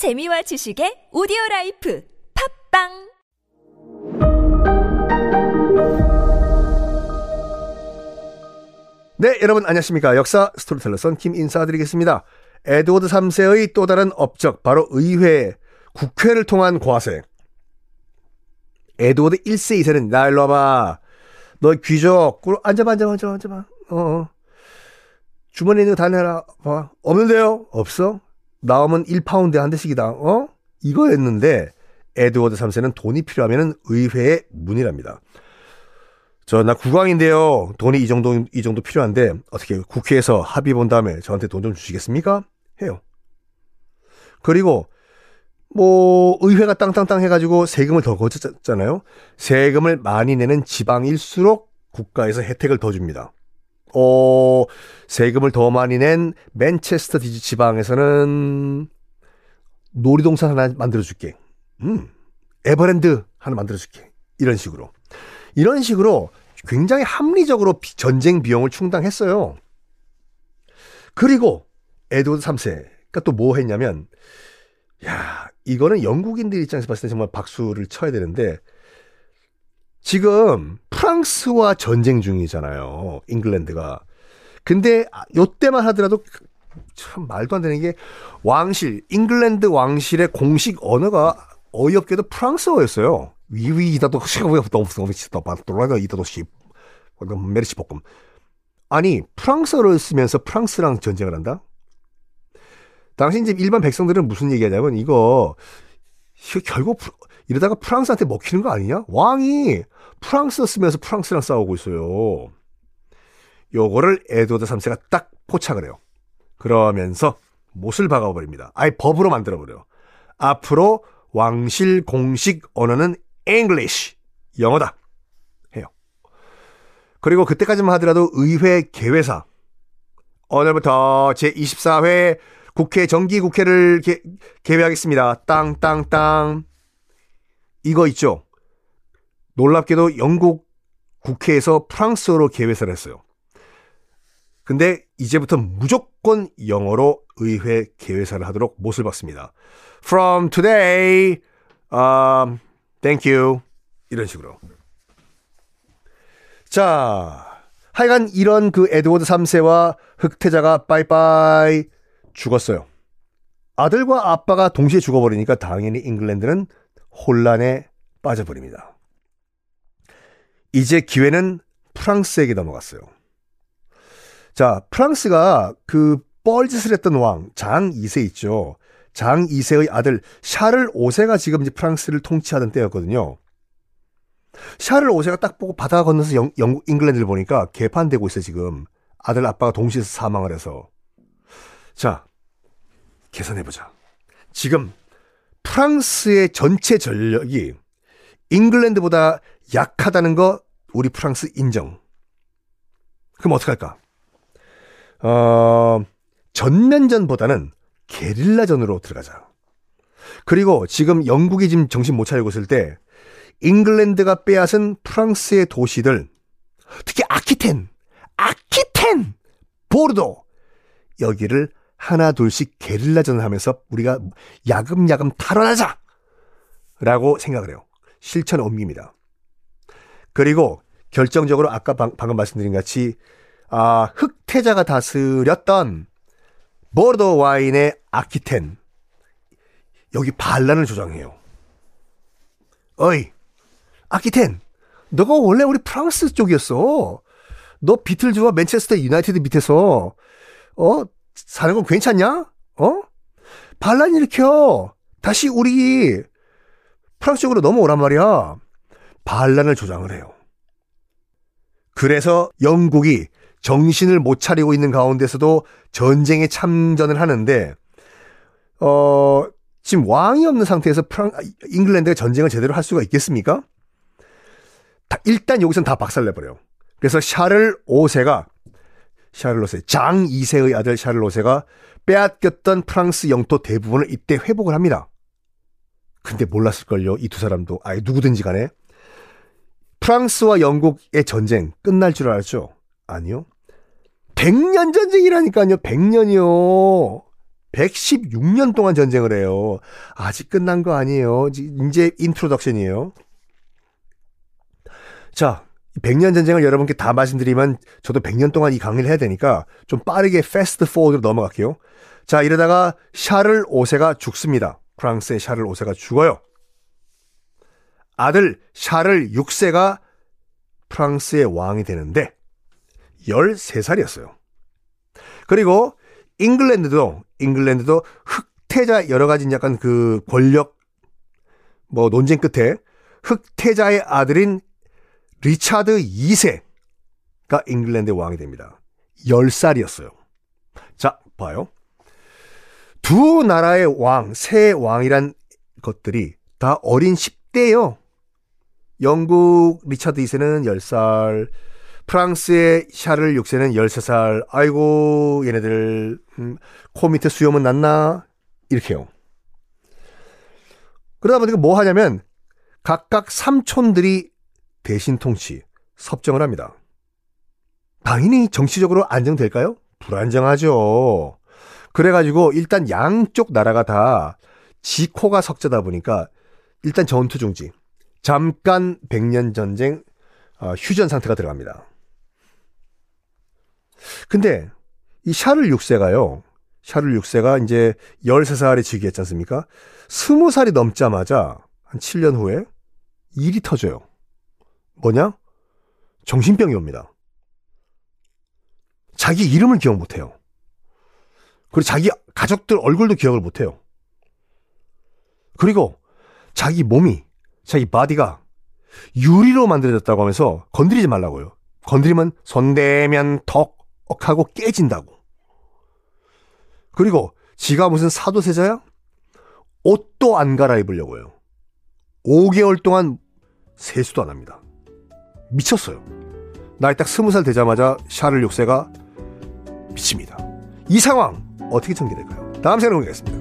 재미와 지식의 오디오 라이프 팟빵 네, 여러분 안녕하십니까. 역사 스토리텔러 썬킴 인사드리겠습니다. 에드워드 3세의 또 다른 업적, 바로 의회, 국회를 통한 과세. 에드워드 1세, 2세는 나 일로 와봐. 너 귀족, 꿀, 앉아봐, 앉아봐, 앉아봐, 앉아봐. 어, 어. 주머니에 있는 거 다 내라. 봐. 없는데요? 없어? 나오면 1파운드에 한 대씩이다. 어? 이거였는데, 에드워드 3세는 돈이 필요하면 의회의 문이랍니다. 저, 나 국왕인데요. 돈이 이 정도, 이 정도 필요한데, 어떻게 국회에서 합의 본 다음에 저한테 돈 좀 주시겠습니까? 해요. 그리고, 뭐, 의회가 땅땅땅 해가지고 세금을 더 거쳤잖아요. 세금을 많이 내는 지방일수록 국가에서 혜택을 더 줍니다. 어, 세금을 더 많이 낸 맨체스터 디지 지방에서는 놀이동산 하나 만들어줄게. 음, 에버랜드 하나 만들어줄게. 이런 식으로. 이런 식으로 굉장히 합리적으로 비- 전쟁 비용을 충당했어요. 그리고 에드워드 3세가 또 뭐 했냐면, 야, 이거는 영국인들 입장에서 봤을 때 정말 박수를 쳐야 되는데, 지금 프랑스와 전쟁 중이잖아요. 잉글랜드가. 근데 아, 요때만 하더라도 참 말도 안 되는 게 왕실, 잉글랜드 왕실의 공식 언어가 어이없게도 프랑스어였어요. 위위 이다도 시가고요 너무 너무 시다 반돌라가 이다도 시 메르시 볶음. 아니 프랑스어를 쓰면서 프랑스랑 전쟁을 한다? 당시 이제 일반 백성들은 무슨 얘기하냐면 이거 결국 프- 이러다가 프랑스한테 먹히는 거 아니냐? 왕이 프랑스어 쓰면서 프랑스랑 싸우고 있어요. 요거를 에드워드 3세가 딱 포착을 해요. 그러면서 못을 박아버립니다. 아예 법으로 만들어버려요. 앞으로 왕실 공식 언어는 English, 영어다. 해요. 그리고 그때까지만 하더라도 의회 개회사, 오늘부터 제24회 국회 정기국회를 개, 개회하겠습니다. 땅땅땅. 이거 있죠. 놀랍게도 영국 국회에서 프랑스어로 개회사를 했어요. 근데 이제부터 무조건 영어로 의회 개회사를 하도록 못을 박습니다. From today, um, thank you. 이런 식으로. 자, 하여간 이런 그 에드워드 3세와 흑태자가 빠이빠이 죽었어요. 아들과 아빠가 동시에 죽어버리니까 당연히 잉글랜드는 혼란에 빠져버립니다. 이제 기회는 프랑스에게 넘어갔어요. 자, 프랑스가 그 뻘짓을 했던 왕, 장 2세 있죠. 장 2세의 아들 샤를 5세가 지금 이제 프랑스를 통치하던 때였거든요. 샤를 5세가 딱 보고 바다 건너서 영, 영국, 잉글랜드를 보니까 개판되고 있어요, 지금. 아들, 아빠가 동시에 사망을 해서. 자, 계산해 보자. 지금 프랑스의 전체 전력이 잉글랜드보다 약하다는 거 우리 프랑스 인정. 그럼 어떡할까? 어, 전면전보다는 게릴라전으로 들어가자. 그리고 지금 영국이 지금 정신 못 차리고 있을 때 잉글랜드가 빼앗은 프랑스의 도시들, 특히 아키텐, 아키텐, 보르도 여기를 하나 둘씩 게릴라전을 하면서 우리가 야금야금 탈환하자! 라고 생각을 해요. 실천에 옮깁니다. 그리고 결정적으로 아까 방, 방금 말씀드린 같이 아, 흑태자가 다스렸던 보르도 와인의 아키텐 여기 반란을 조장해요. 어이, 아키텐, 너가 원래 우리 프랑스 쪽이었어. 너 비틀즈와 맨체스터 유나이티드 밑에서 어 사는 건 괜찮냐? 어? 반란 일으켜. 다시 우리 프랑스 쪽으로 넘어오란 말이야. 반란을 조장을 해요. 그래서 영국이 정신을 못 차리고 있는 가운데서도 전쟁에 참전을 하는데, 어, 지금 왕이 없는 상태에서 프랑, 잉글랜드가 전쟁을 제대로 할 수가 있겠습니까? 다- 일단 여기선 다 박살내버려요. 그래서 샤를 5세가, 샤를 5세, 장 2세의 아들 샤를 5세가 빼앗겼던 프랑스 영토 대부분을 이때 회복을 합니다. 근데 몰랐을걸요, 이 두 사람도. 아예 누구든지 간에. 프랑스와 영국의 전쟁 끝날 줄 알았죠? 아니요. 100년 전쟁이라니까요. 100년이요. 116년 동안 전쟁을 해요. 아직 끝난 거 아니에요. 이제 introduction이에요. 자, 100년 전쟁을 여러분께 다 말씀드리면 저도 100년 동안 이 강의를 해야 되니까 좀 빠르게 fast forward로 넘어갈게요. 자, 이러다가 샤를 5세가 죽습니다. 프랑스의 샤를 5세가 죽어요. 아들 샤를 6세가 프랑스의 왕이 되는데 13살이었어요. 그리고 잉글랜드도 잉글랜드도 흑태자 여러 가지 약간 그 권력 뭐 논쟁 끝에 흑태자의 아들인 리차드 2세가 잉글랜드의 왕이 됩니다. 10살이었어요. 자, 봐요. 두 나라의 왕, 새 왕이란 것들이 다 어린 10대예요. 영국 리차드 2세는 10살, 프랑스의 샤를 6세는 13살. 아이고, 얘네들, 음, 코 밑에 수염은 났나? 이렇게요. 그러다 보니까 뭐 하냐면, 각각 삼촌들이 대신 통치, 섭정을 합니다. 당연히 정치적으로 안정될까요? 불안정하죠. 그래가지고 일단 양쪽 나라가 다 지코가 석자다 보니까 일단 전투 중지. 잠깐 백년 전쟁 어, 휴전 상태가 들어갑니다. 근데 이 샤를 6세가요. 샤를 6세가 이제 13살에 즉위했지 않습니까? 20살이 넘자마자 한 7년 후에 일이 터져요. 뭐냐? 정신병이 옵니다. 자기 이름을 기억 못해요. 그리고 자기 가족들 얼굴도 기억을 못해요. 그리고 자기 몸이, 자기 body가 유리로 만들어졌다고 하면서 건드리지 말라고요. 건드리면 손대면 톡 하고 깨진다고. 그리고 지가 무슨 사도세자야? 옷도 안 갈아입으려고요. 5개월 동안 세수도 안 합니다. 미쳤어요. 나이 딱 20살 되자마자 샤를 6세가 미칩니다. 이 상황 어떻게 전개될까요? 다음 시간에 공개하겠습니다.